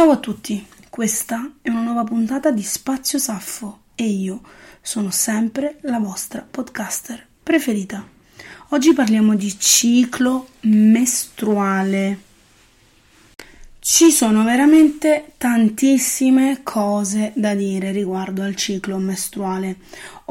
Ciao a tutti, questa è una nuova puntata di Spazio Saffo e io sono sempre la vostra podcaster preferita. Oggi parliamo di ciclo mestruale. Ci sono veramente tantissime cose da dire riguardo al ciclo mestruale,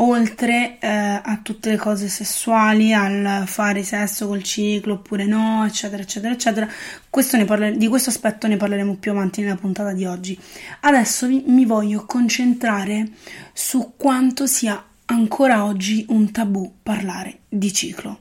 oltre eh, a tutte le cose sessuali, al fare sesso col ciclo oppure no, eccetera, eccetera, eccetera. Questo parla- di questo aspetto ne parleremo più avanti nella puntata di oggi. Adesso vi- mi voglio concentrare su quanto sia ancora oggi un tabù parlare di ciclo.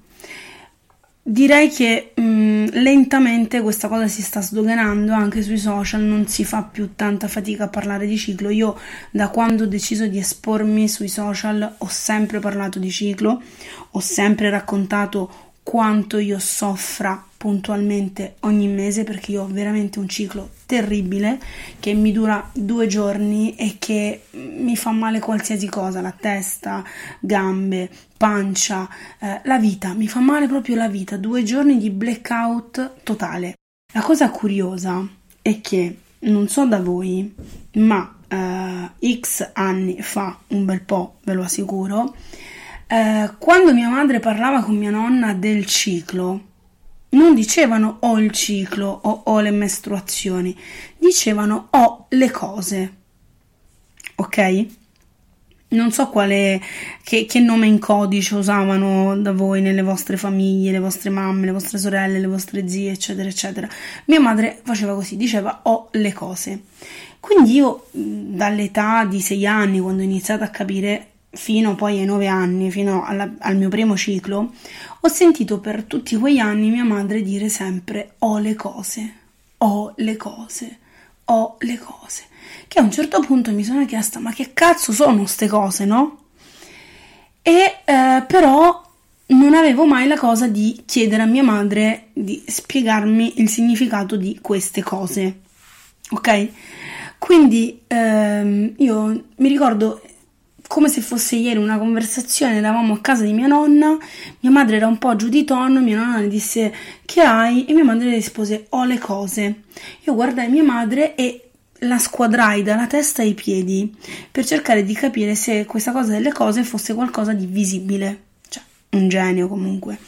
Direi che mh, lentamente questa cosa si sta sdoganando anche sui social, non si fa più tanta fatica a parlare di ciclo. Io da quando ho deciso di espormi sui social ho sempre parlato di ciclo, ho sempre raccontato quanto io soffra puntualmente ogni mese perché io ho veramente un ciclo terribile che mi dura due giorni e che mi fa male qualsiasi cosa, la testa, gambe, pancia, eh, la vita, mi fa male proprio la vita, due giorni di blackout totale. La cosa curiosa è che non so da voi, ma eh, X anni fa, un bel po', ve lo assicuro, eh, quando mia madre parlava con mia nonna del ciclo, non dicevano ho il ciclo o ho le mestruazioni, dicevano ho le cose. Ok? Non so quale che, che, nome in codice usavano da voi nelle vostre famiglie, le vostre mamme, le vostre sorelle, le vostre zie, eccetera, eccetera. Mia madre faceva così, diceva ho le cose. Quindi io dall'età di sei anni, quando ho iniziato a capire fino poi ai nove anni, fino alla, al mio primo ciclo, ho sentito per tutti quegli anni mia madre dire sempre ho le cose, ho le cose, ho le cose. Che a un certo punto mi sono chiesta ma che cazzo sono queste cose, no? E eh, però non avevo mai la cosa di chiedere a mia madre di spiegarmi il significato di queste cose, ok? Quindi ehm, io mi ricordo come se fosse ieri una conversazione, eravamo a casa di mia nonna, mia madre era un po' giù di tono, mia nonna le disse che hai e mia madre le rispose ho le cose. Io guardai mia madre e la squadrai dalla testa ai piedi per cercare di capire se questa cosa delle cose fosse qualcosa di visibile, cioè un genio comunque.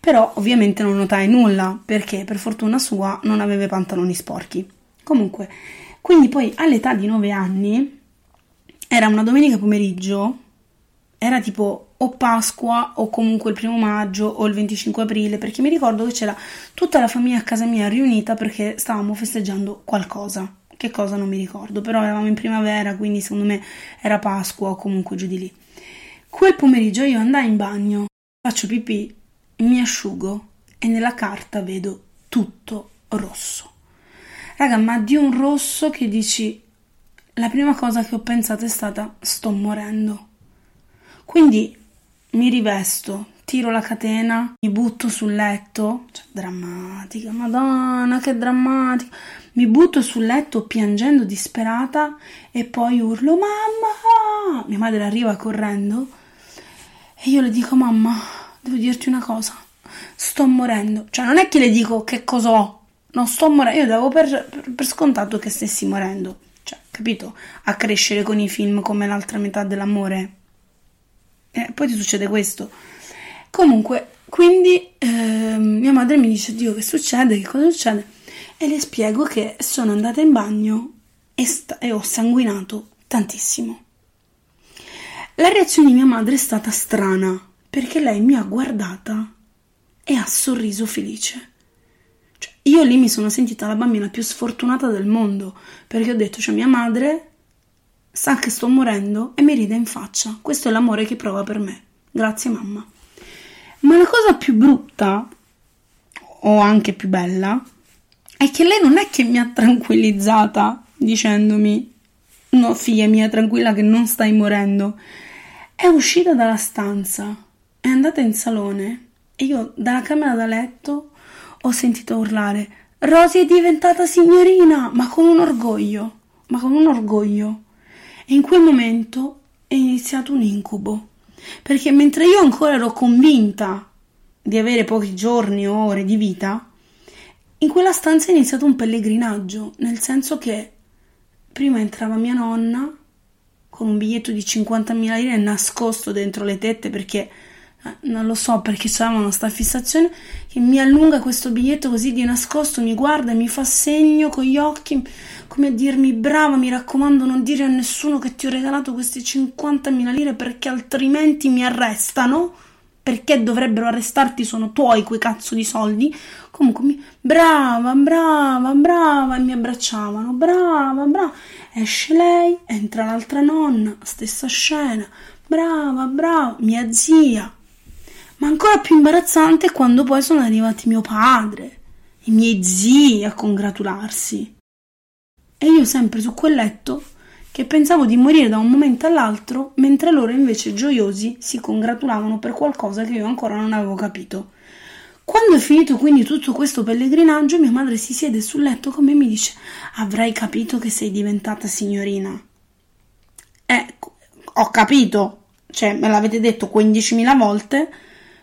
Però ovviamente non notai nulla perché per fortuna sua non aveva pantaloni sporchi. Comunque, quindi poi all'età di 9 anni era una domenica pomeriggio, era tipo o Pasqua o comunque il primo maggio o il 25 aprile, perché mi ricordo che c'era tutta la famiglia a casa mia riunita perché stavamo festeggiando qualcosa. Che cosa non mi ricordo, però eravamo in primavera, quindi secondo me era Pasqua o comunque giù di lì. Quel pomeriggio io andai in bagno, faccio pipì, mi asciugo e nella carta vedo tutto rosso. Raga, ma di un rosso che dici la prima cosa che ho pensato è stata sto morendo. Quindi mi rivesto, tiro la catena, mi butto sul letto, cioè drammatica, madonna che drammatica. Mi butto sul letto piangendo disperata e poi urlo mamma! Mia madre arriva correndo e io le dico mamma, devo dirti una cosa, sto morendo. Cioè non è che le dico che cosa ho, non sto morendo, io davo per, per, per scontato che stessi morendo cioè, capito? A crescere con i film come l'altra metà dell'amore. E poi ti succede questo. Comunque, quindi ehm, mia madre mi dice, Dio, che succede? Che cosa succede? E le spiego che sono andata in bagno e, sta- e ho sanguinato tantissimo. La reazione di mia madre è stata strana, perché lei mi ha guardata e ha sorriso felice. Io lì mi sono sentita la bambina più sfortunata del mondo, perché ho detto, cioè mia madre sa che sto morendo e mi ride in faccia. Questo è l'amore che prova per me. Grazie mamma. Ma la cosa più brutta, o anche più bella, è che lei non è che mi ha tranquillizzata dicendomi no figlia mia tranquilla che non stai morendo. È uscita dalla stanza, è andata in salone e io dalla camera da letto ho sentito urlare Rosy è diventata signorina, ma con un orgoglio, ma con un orgoglio. E in quel momento è iniziato un incubo, perché mentre io ancora ero convinta di avere pochi giorni o ore di vita, in quella stanza è iniziato un pellegrinaggio, nel senso che prima entrava mia nonna con un biglietto di 50.000 lire nascosto dentro le tette perché non lo so perché c'avevano sta fissazione che mi allunga questo biglietto così di nascosto, mi guarda e mi fa segno con gli occhi come a dirmi brava, mi raccomando non dire a nessuno che ti ho regalato queste 50.000 lire perché altrimenti mi arrestano perché dovrebbero arrestarti sono tuoi quei cazzo di soldi. Comunque mi brava brava brava e mi abbracciavano brava brava esce lei entra l'altra nonna stessa scena brava brava mia zia ma ancora più imbarazzante quando poi sono arrivati mio padre i miei zii a congratularsi e io sempre su quel letto che pensavo di morire da un momento all'altro, mentre loro invece gioiosi si congratulavano per qualcosa che io ancora non avevo capito. Quando è finito quindi tutto questo pellegrinaggio, mia madre si siede sul letto con me e mi dice: Avrai capito che sei diventata signorina. Eh, ho capito, cioè me l'avete detto 15.000 volte,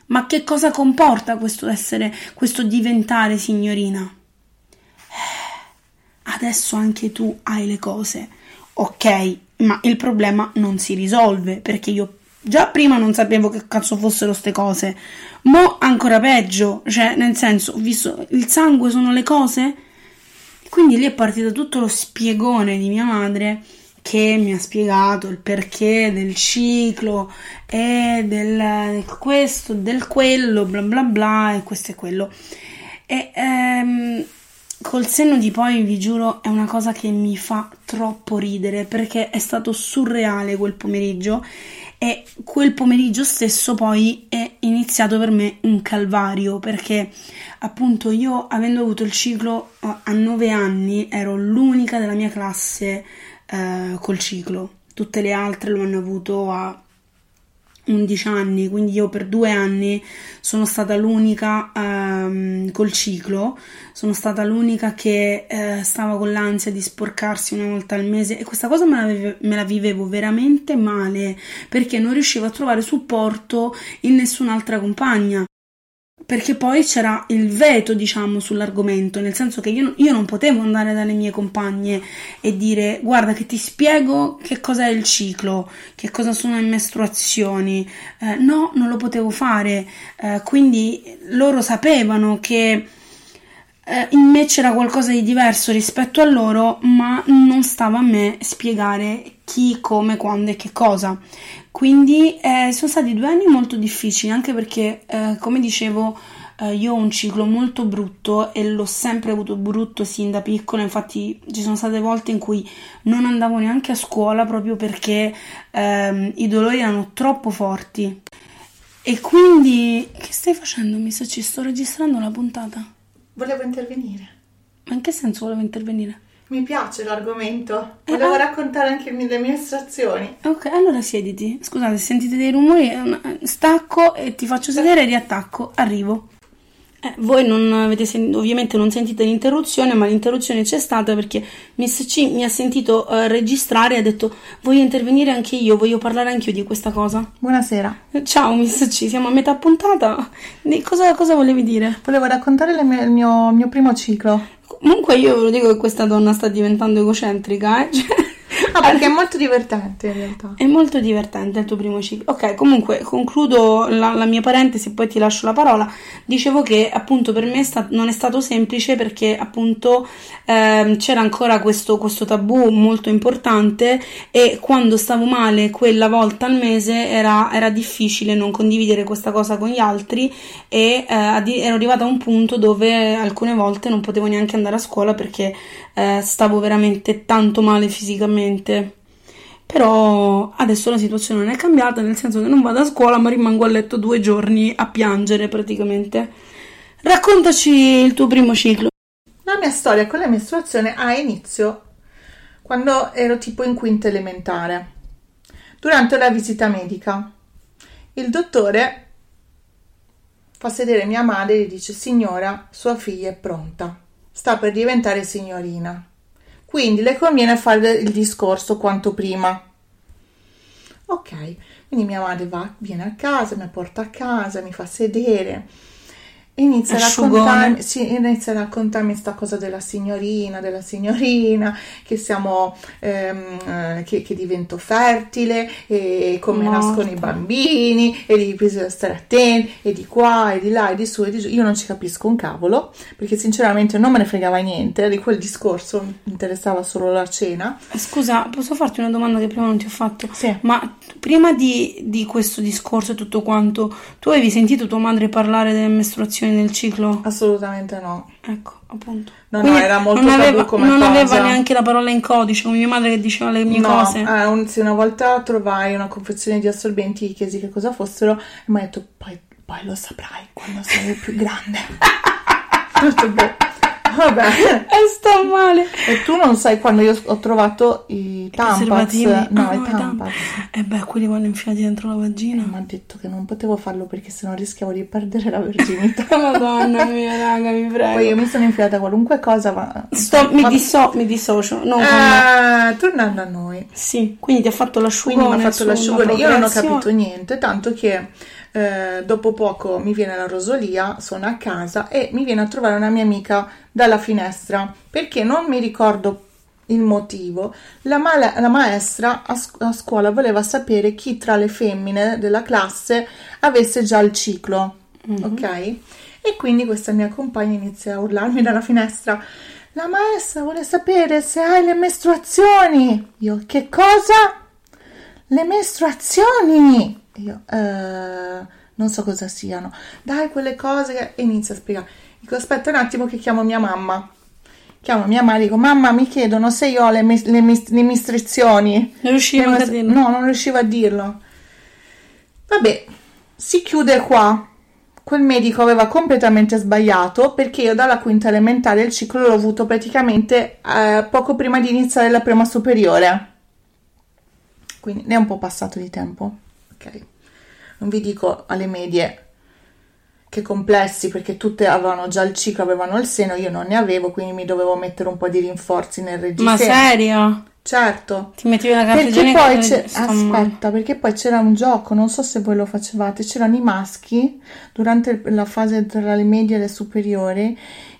ma che cosa comporta questo essere, questo diventare signorina? Eh, adesso anche tu hai le cose ok, ma il problema non si risolve perché io già prima non sapevo che cazzo fossero ste cose, mo ancora peggio, cioè nel senso, ho visto il sangue sono le cose. Quindi lì è partito tutto lo spiegone di mia madre che mi ha spiegato il perché del ciclo e del questo, del quello, bla bla bla e questo e quello. E ehm, col senno di poi vi giuro è una cosa che mi fa troppo ridere perché è stato surreale quel pomeriggio e quel pomeriggio stesso poi è iniziato per me un calvario perché appunto io avendo avuto il ciclo a nove anni ero l'unica della mia classe eh, col ciclo. Tutte le altre lo hanno avuto a 11 anni, quindi io per due anni sono stata l'unica um, col ciclo, sono stata l'unica che uh, stava con l'ansia di sporcarsi una volta al mese e questa cosa me la, vive, me la vivevo veramente male perché non riuscivo a trovare supporto in nessun'altra compagna perché poi c'era il veto, diciamo, sull'argomento, nel senso che io, io, non potevo andare dalle mie compagne e dire guarda che ti spiego che cosa è il ciclo, che cosa sono le mestruazioni. Eh, no, non lo potevo fare, eh, quindi loro sapevano che eh, in me c'era qualcosa di diverso rispetto a loro, ma non stava a me spiegare chi, come, quando e che cosa. Quindi eh, sono stati due anni molto difficili, anche perché, eh, come dicevo, eh, io ho un ciclo molto brutto e l'ho sempre avuto brutto sin da piccola. Infatti, ci sono state volte in cui non andavo neanche a scuola proprio perché ehm, i dolori erano troppo forti. E quindi, che stai facendo? Mi sa, ci sto registrando la puntata. Volevo intervenire. Ma in che senso volevo intervenire? Mi piace l'argomento. Eh, Volevo eh, raccontare anche le mie estrazioni. Ok, allora siediti. Scusate, se sentite dei rumori, stacco e ti faccio sedere e riattacco. Arrivo. Eh, voi non avete sen- ovviamente non sentite l'interruzione, ma l'interruzione c'è stata perché Miss C mi ha sentito uh, registrare e ha detto voglio intervenire anche io, voglio parlare anche io di questa cosa. Buonasera. Ciao Miss C, siamo a metà puntata. Cosa, cosa volevi dire? Volevo raccontare mie, il mio, mio, primo ciclo. Comunque io ve lo dico che questa donna sta diventando egocentrica, eh? Cioè, Ah, perché è molto divertente in realtà. È molto divertente il tuo primo ciclo. Ok, comunque concludo la, la mia parentesi, poi ti lascio la parola. Dicevo che appunto per me sta- non è stato semplice perché appunto ehm, c'era ancora questo, questo tabù molto importante e quando stavo male quella volta al mese era, era difficile non condividere questa cosa con gli altri e eh, ero arrivata a un punto dove alcune volte non potevo neanche andare a scuola perché eh, stavo veramente tanto male fisicamente. Però adesso la situazione non è cambiata, nel senso che non vado a scuola, ma rimango a letto due giorni a piangere praticamente. Raccontaci il tuo primo ciclo. La mia storia con la mestruazione ha inizio quando ero tipo in quinta elementare, durante la visita medica. Il dottore fa sedere mia madre e dice: Signora, sua figlia è pronta, sta per diventare signorina. Quindi le conviene fare il discorso quanto prima. Ok, quindi mia madre va, viene a casa, mi porta a casa, mi fa sedere. Inizia a, raccontarmi, sì, inizia a raccontarmi sta cosa della signorina, della signorina, che siamo, ehm, eh, che, che divento fertile, e come Morta. nascono i bambini, e di bisogna stare attenti, e di qua, e di là, e di su, e di giù. Io non ci capisco un cavolo, perché sinceramente non me ne fregava niente di quel discorso, mi interessava solo la cena. Scusa, posso farti una domanda che prima non ti ho fatto? Sì. Ma prima di, di questo discorso e tutto quanto, tu avevi sentito tua madre parlare delle mestruazioni nel ciclo? Assolutamente no. Ecco, appunto. No, no, Quindi era molto non aveva, come non cosa. aveva neanche la parola in codice, come mia madre che diceva le mie No, cose. eh, un- sì, una volta trovai una confezione di assorbenti, gli chiesi che cosa fossero e mi ha detto poi, poi lo saprai quando sarai più grande. Ho detto, "Boh, Vabbè. E sto male. E tu non sai quando io ho trovato i? Preservativi? No, Ah, i tampons. E beh, quelli vanno infilati dentro la vagina. Mi ha detto che non potevo farlo perché sennò rischiavo di perdere la verginità. Madonna mia, raga, mi prego. Poi io mi sono infilata qualunque cosa, ma... Sto- mi, ma- disso- mi dissocio. Non. Eh, tornando a noi. Sì, quindi ti ha fatto l'asciugone. Quindi mi ha fatto l'asciugone. Io non ho capito niente, tanto che eh, dopo poco mi viene la rosolia, sono a casa e mi viene a trovare una mia amica dalla finestra perché non mi ricordo il motivo. La, mala- la maestra a, sc- a scuola voleva sapere chi tra le femmine della classe avesse già il ciclo, ok? E quindi questa mia compagna inizia a urlarmi dalla finestra. La maestra vuole sapere se hai le mestruazioni. Io, che cosa? Le mestruazioni! Io, eh, non so cosa siano. Dai, quelle cose che... E inizia a spiegare. Dico, aspetta un attimo che chiamo mia mamma. Chiamo mia mamma e dico, mamma, mi chiedono se io ho le, mes- le, mis- le mestruazioni. Non riuscivo a dirlo. No, non riuscivo a dirlo. Vabbè, si chiude qua. Quel medico aveva completamente sbagliato perché io dalla quinta elementare il ciclo l'ho avuto praticamente eh, poco prima di iniziare la prima superiore. Quindi ne è un po' passato di tempo. Ok. Non vi dico alle medie che complessi perché tutte avevano già il ciclo, avevano il seno, io non ne avevo, quindi mi dovevo mettere un po' di rinforzi nel reggiseno. Ma serio? Certo. Ti mettevi la Perché poi c'è, aspetta, perché poi c'era un gioco, non so se voi lo facevate, c'erano i maschi durante la fase tra le medie e le superiori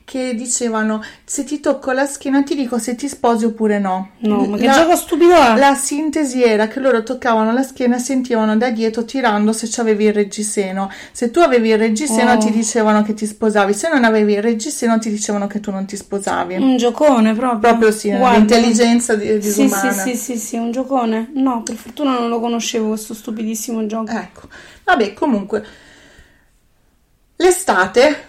che dicevano se ti tocco la schiena ti dico se ti sposi oppure no. No, ma che La- gioco stupido è? La sintesi era che loro toccavano la schiena e sentivano da dietro tirando se avevi il reggiseno. Se tu avevi il reggiseno Oh. ti dicevano che ti sposavi, se non avevi il reggiseno ti dicevano che tu non ti sposavi. Un giocone proprio. Proprio sì, Guarda. l'intelligenza di- Sì, sì, disumana. sì, sì, sì, un giocone. No, per fortuna non lo conoscevo questo stupidissimo gioco. Ecco, vabbè, comunque, l'estate,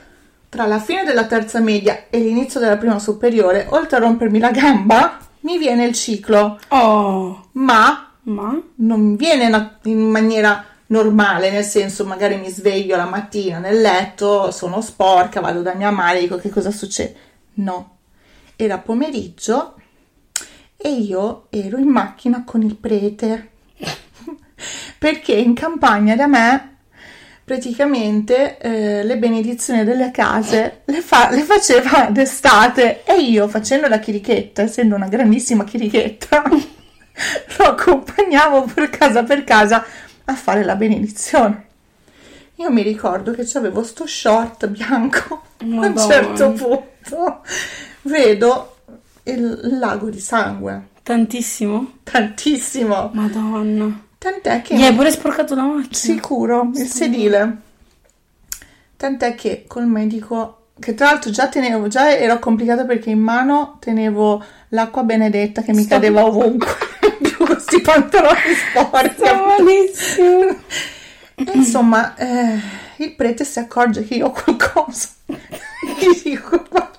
tra la fine della terza media e l'inizio della prima superiore, oltre a rompermi la gamba, mi viene il ciclo, Oh, ma ma? non viene in maniera normale, nel senso magari mi sveglio la mattina nel letto, sono sporca, vado da mia madre, dico che cosa succede. No, era pomeriggio e io ero in macchina con il prete perché in campagna da me praticamente eh, le benedizioni delle case le, fa- le faceva d'estate e io facendo la chirichetta, essendo una grandissima chirichetta, lo accompagnavo per casa per casa a fare la benedizione. Io mi ricordo che avevo sto short bianco a un Madonna. certo punto. vedo il lago di sangue. Tantissimo? Tantissimo. Madonna. Tant'è che... Gli hai pure sporcato la macchina? Sicuro, il sedile. Tant'è che col medico, che tra l'altro già tenevo, già ero complicata perché in mano tenevo l'acqua benedetta che mi Sto- cadeva ovunque, più questi pantaloni sporchi. Sta malissimo. Insomma, eh, il prete si accorge che io ho qualcosa. Gli dico, guarda,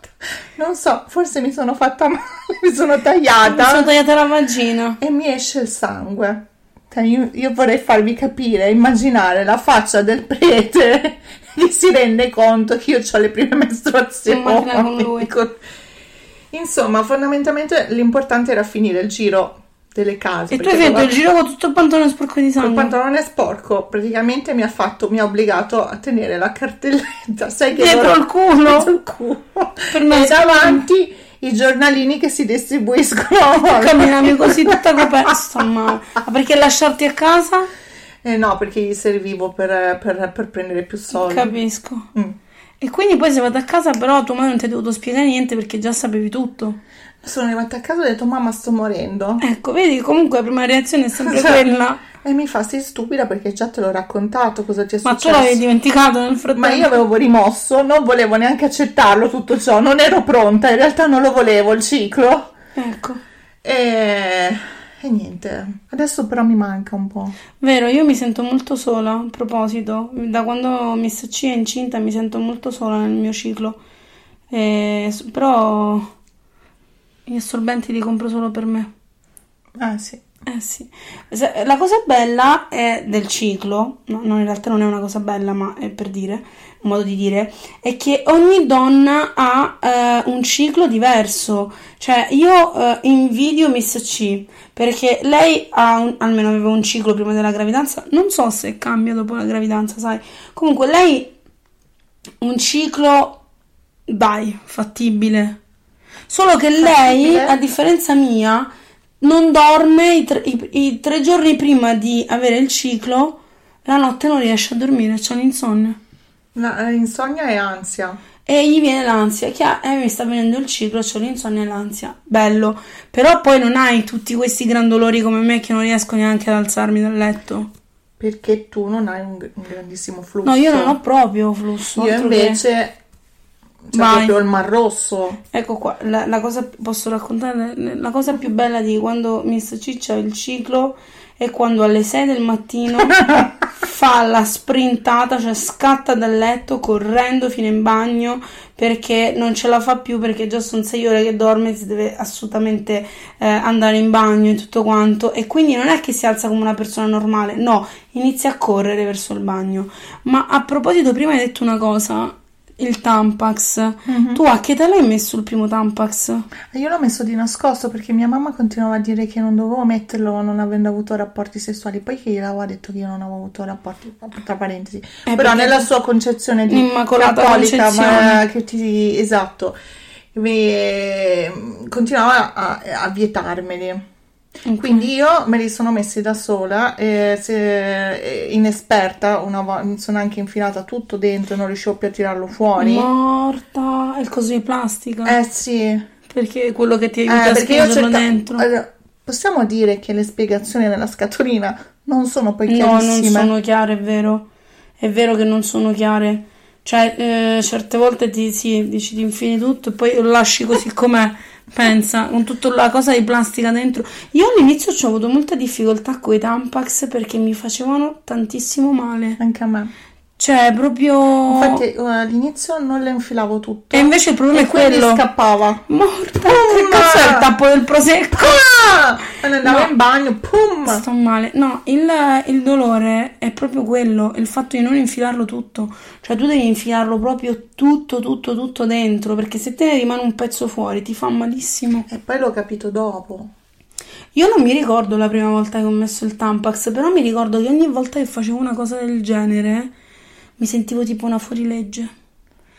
non so, forse mi sono fatta male, mi sono Mi tagliata sono tagliata la vagina. e mi esce il sangue. Cioè, io, io vorrei farvi capire, immaginare la faccia del prete che si rende conto che io ho le prime mestruazioni. Con lui. Insomma, fondamentalmente l'importante era finire il giro delle case. E tu hai fatto il giro con tutto il pantalone sporco di il sangue. pantalone sporco praticamente mi ha fatto, mi ha obbligato a tenere la cartelletta, sai che Dietro loro- il culo? dietro il culo. Per non e davanti i giornalini che si distribuiscono. Camminavi così tutta coperta. Ma perché lasciarti a casa? Eh no, perché gli servivo per, per- per prendere più soldi. Capisco. Mm. E quindi poi sei andata a casa, però tua madre non ti ha dovuto spiegare niente perché già sapevi tutto. Sono arrivata a casa e ho detto mamma sto morendo. Ecco, vedi, comunque la prima reazione è sempre Cioè, quella. E mi fa sei stupida perché già te l'ho raccontato cosa ti è Ma tu successo. l'avevi dimenticato nel frattempo. Ma io avevo rimosso, non volevo neanche accettarlo tutto ciò, non ero pronta, in realtà non lo volevo il ciclo. Ecco. E, e niente, adesso però mi manca un po'. Vero, io mi sento molto sola, a proposito, da quando Miss C è incinta mi sento molto sola nel mio ciclo, E però gli assorbenti li compro solo per me. Ah sì. Eh sì, la cosa bella è del ciclo, no, no, in realtà non è una cosa bella, ma è per dire, un modo di dire, è che ogni donna ha eh, un ciclo diverso. Cioè, io eh, invidio Miss C perché lei ha un- almeno aveva un ciclo prima della gravidanza, non so se cambia dopo la gravidanza, sai. Comunque lei un ciclo dai, fattibile. Solo che lei, a differenza mia, non dorme i tre, i- i tre giorni prima di avere il ciclo, la notte non riesce a dormire, c'ha l'insonnia. La, insonnia e ansia. E gli viene l'ansia, che eh, mi sta venendo il ciclo, c'ho l'insonnia e l'ansia. Bello. Però poi non hai tutti questi gran dolori come me che non riesco neanche ad alzarmi dal letto. Perché tu non hai un, un grandissimo flusso. No, io non ho proprio flusso. Io che- Vai. proprio il mar rosso. Ecco qua, la, la cosa, posso raccontare, la cosa più bella di quando Miss Ciccia il ciclo è quando alle 6 del mattino fa la sprintata, cioè scatta dal letto correndo fino in bagno perché non ce la fa più perché già sono 6 ore che dorme, si deve assolutamente eh, andare in bagno e tutto quanto e quindi non è che si alza come una persona normale, no, inizia a correre verso il bagno. Ma a proposito, prima hai detto una cosa, il Tampax. Tu a che età l'hai messo il primo Tampax? Io l'ho messo di nascosto perché mia mamma continuava a dire che non dovevo metterlo non avendo avuto rapporti sessuali. Poi che gliel'aveva detto che io non avevo avuto rapporti, tra parentesi. Però perché- nella sua concezione di Immacolata cattolica, ma che ti, esatto, mi- continuava a, a vietarmeli. Quindi io me li sono messi da sola, e se, inesperta, una vo- mi sono anche infilata tutto dentro, non riuscivo più a tirarlo fuori. Morta, è il coso di plastica. Eh sì, Perché è quello che ti Eh, aiuta a perché io spingerlo cerca- dentro. Allora, possiamo dire che le spiegazioni nella scatolina non sono poi No, non chiarissime. sono chiare, è vero. È vero che non sono chiare. Cioè, eh, certe volte ti sì, dici ti infili tutto e poi lo lasci così com'è. Pensa, con tutta la cosa di plastica dentro. Io all'inizio ho avuto molta difficoltà con i Tampax perché mi facevano tantissimo male. Anche a me. Cioè, proprio... Infatti eh, all'inizio non le infilavo tutto. E invece il problema E è quello. scappava. Morta! Pum! Che cazzo è il tappo del prosecco? Ah! E ne andavo No. in bagno, pum! Sto male. No, il, il dolore è proprio quello, il fatto di non infilarlo tutto. Cioè, tu devi infilarlo proprio tutto, tutto, tutto dentro, perché se te ne rimane un pezzo fuori ti fa malissimo. E poi l'ho capito dopo. Io non mi ricordo la prima volta che ho messo il Tampax, però mi ricordo che ogni volta che facevo una cosa del genere mi sentivo tipo una fuorilegge.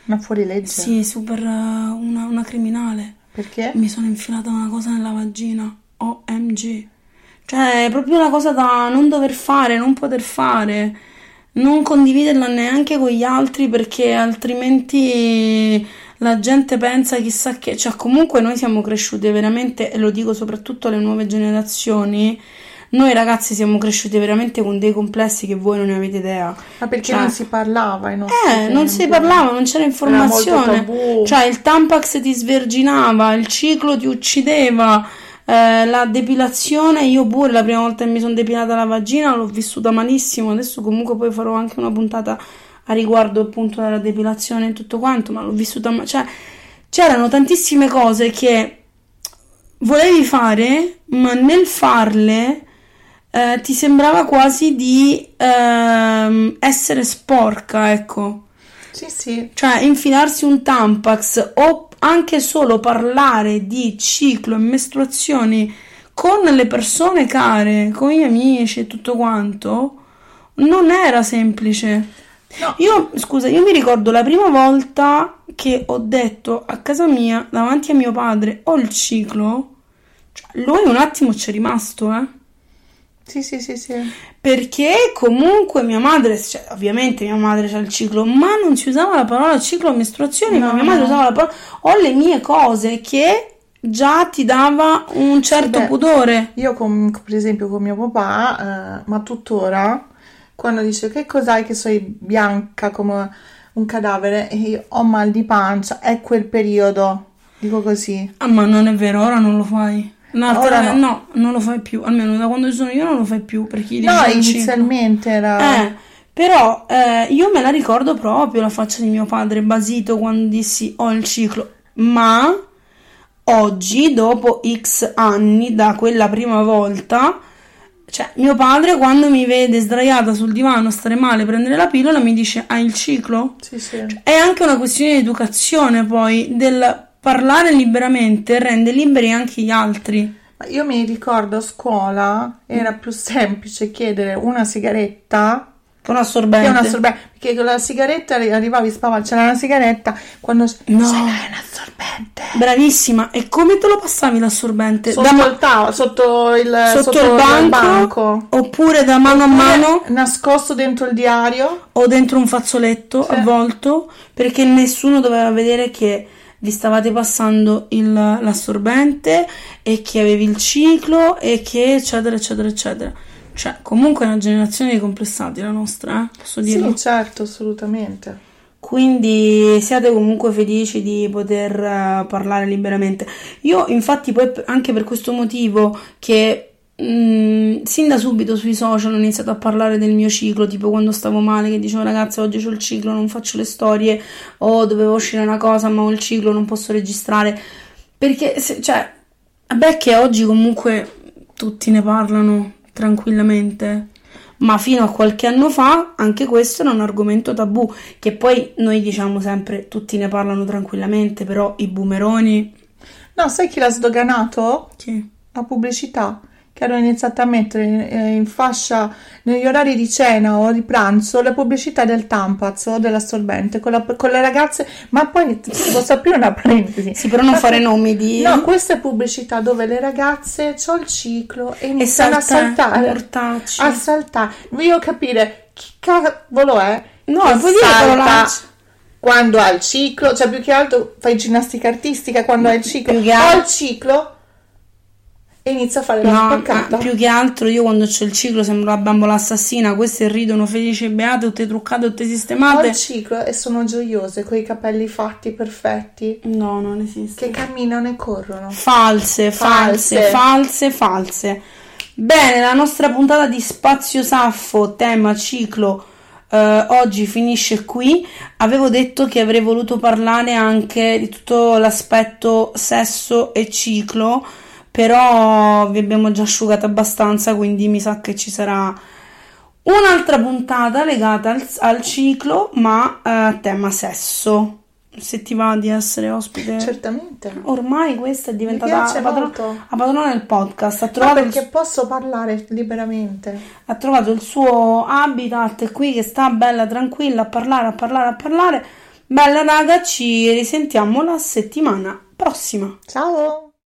Una fuorilegge. Sì, super eh, una, una criminale. Perché? Mi sono infilata una cosa nella vagina. OMG. Cioè, è proprio una cosa da non dover fare, non poter fare. Non condividerla neanche con gli altri perché altrimenti la gente pensa chissà che, cioè comunque noi siamo cresciute veramente, e lo dico soprattutto alle nuove generazioni, noi ragazzi siamo cresciuti veramente con dei complessi che voi non ne avete idea. Ma perché Cioè- non si parlava ai nostri Eh, non si tempi? parlava, non c'era informazione. Cioè, il Tampax ti sverginava, il ciclo ti uccideva, eh, la depilazione. Io pure la prima volta che mi sono depilata la vagina l'ho vissuta malissimo. Adesso, comunque, poi farò anche una puntata a riguardo appunto della depilazione e tutto quanto. Ma l'ho vissuta. ma- Cioè, c'erano tantissime cose che volevi fare, ma nel farle. Eh, ti sembrava quasi di ehm, essere sporca, ecco. Sì, sì. Cioè, infilarsi un Tampax o anche solo parlare di ciclo e mestruazioni con le persone care, con gli amici e tutto quanto, non era semplice. No. Io, scusa, io mi ricordo la prima volta che ho detto a casa mia, davanti a mio padre, ho il ciclo. Cioè, lui un attimo c'è rimasto, eh. Sì, sì, sì, sì. Perché comunque mia madre, cioè, ovviamente mia madre c'ha il ciclo, ma non si usava la parola ciclo o mestruazioni, ma No, mia madre no. usava la parola ho le mie cose che già ti dava un certo beh, pudore. Io, con- per esempio, con mio papà, eh, ma tuttora, quando dice che cos'hai che sei bianca come un cadavere e io ho mal di pancia, è quel periodo, dico così. Ah, ma non è vero, ora non lo fai. Un'altra Ora no. no, non lo fai più, almeno da quando ci sono io non lo fai più, perché No, inizialmente era... Eh, però eh, io me la ricordo proprio la faccia di mio padre basito quando dissi ho il ciclo, ma oggi, dopo X anni da quella prima volta, cioè mio padre quando mi vede sdraiata sul divano stare male, prendere la pillola, mi dice hai il ciclo? Sì, sì. È anche una questione di educazione poi, del parlare liberamente rende liberi anche gli altri. Ma Io mi ricordo a scuola era più semplice chiedere una sigaretta Con assorbente. che una assorbente, perché con la sigaretta arri- arrivavi spava, c'era una sigaretta, quando No. ce l'hai un assorbente. Bravissima. E come te lo passavi l'assorbente? Sotto Da il tavolo, sotto il, sotto, il banco, oppure da mano a mano nascosto dentro il diario. o dentro un fazzoletto Sì. avvolto perché nessuno doveva vedere che vi stavate passando il- l'assorbente e che avevi il ciclo e che eccetera eccetera eccetera cioè comunque è una generazione di complessati la nostra eh? posso dirlo Sì, certo, assolutamente. quindi siate comunque felici di poter eh, parlare liberamente. Io, infatti, poi anche per questo motivo che mh, sin da subito sui social ho iniziato a parlare del mio ciclo, tipo quando stavo male, che dicevo ragazzi, oggi ho il ciclo, non faccio le storie, o dovevo uscire una cosa, ma ho il ciclo, non posso registrare. Perché, se- cioè, vabbè che oggi comunque tutti ne parlano tranquillamente. Ma fino a qualche anno fa anche questo era un argomento tabù, che poi noi diciamo sempre tutti ne parlano tranquillamente, però i boomeroni... No, sai chi l'ha sdoganato? Chi? La pubblicità che hanno iniziato a mettere eh, in fascia negli orari di cena o di pranzo la pubblicità del Tampaz o dell'assorbente con, la- con le ragazze. Ma poi posso aprire una parentesi. Sì, però non fare nomi di... No, questa è pubblicità dove le ragazze c'ho il ciclo e iniziano a salta- saltare. mortacci. A saltare. Voglio capire chi cavolo è. No, che puoi dire salta parolacce. Quando ha il ciclo, cioè più che altro fai ginnastica artistica quando hai il ciclo. Che altro- il ciclo e inizia a fare la No, spaccata. ah, più che altro io quando c'ho il ciclo sembro la bambola assassina, queste ridono felici e beate, tutte truccate, tutte Ho sistemate. il ciclo e sono gioiose con i capelli fatti perfetti No, non esiste. che camminano e corrono. False, false, False. false, false. Bene, la nostra puntata di Spazio Saffo, tema ciclo, eh, oggi finisce qui. Avevo detto che avrei voluto parlare anche di tutto l'aspetto sesso e ciclo, però vi abbiamo già asciugato abbastanza, quindi mi sa che ci sarà un'altra puntata legata al, al ciclo, ma eh, a tema sesso. Se ti va di essere ospite. Certamente. Ormai questa è diventata la, padrona, la padrona del podcast. Ha Ma trovato, perché il, posso parlare liberamente? ha trovato il suo habitat qui che sta bella tranquilla a parlare, a parlare, a parlare. Bella raga, ci risentiamo la settimana prossima. Ciao!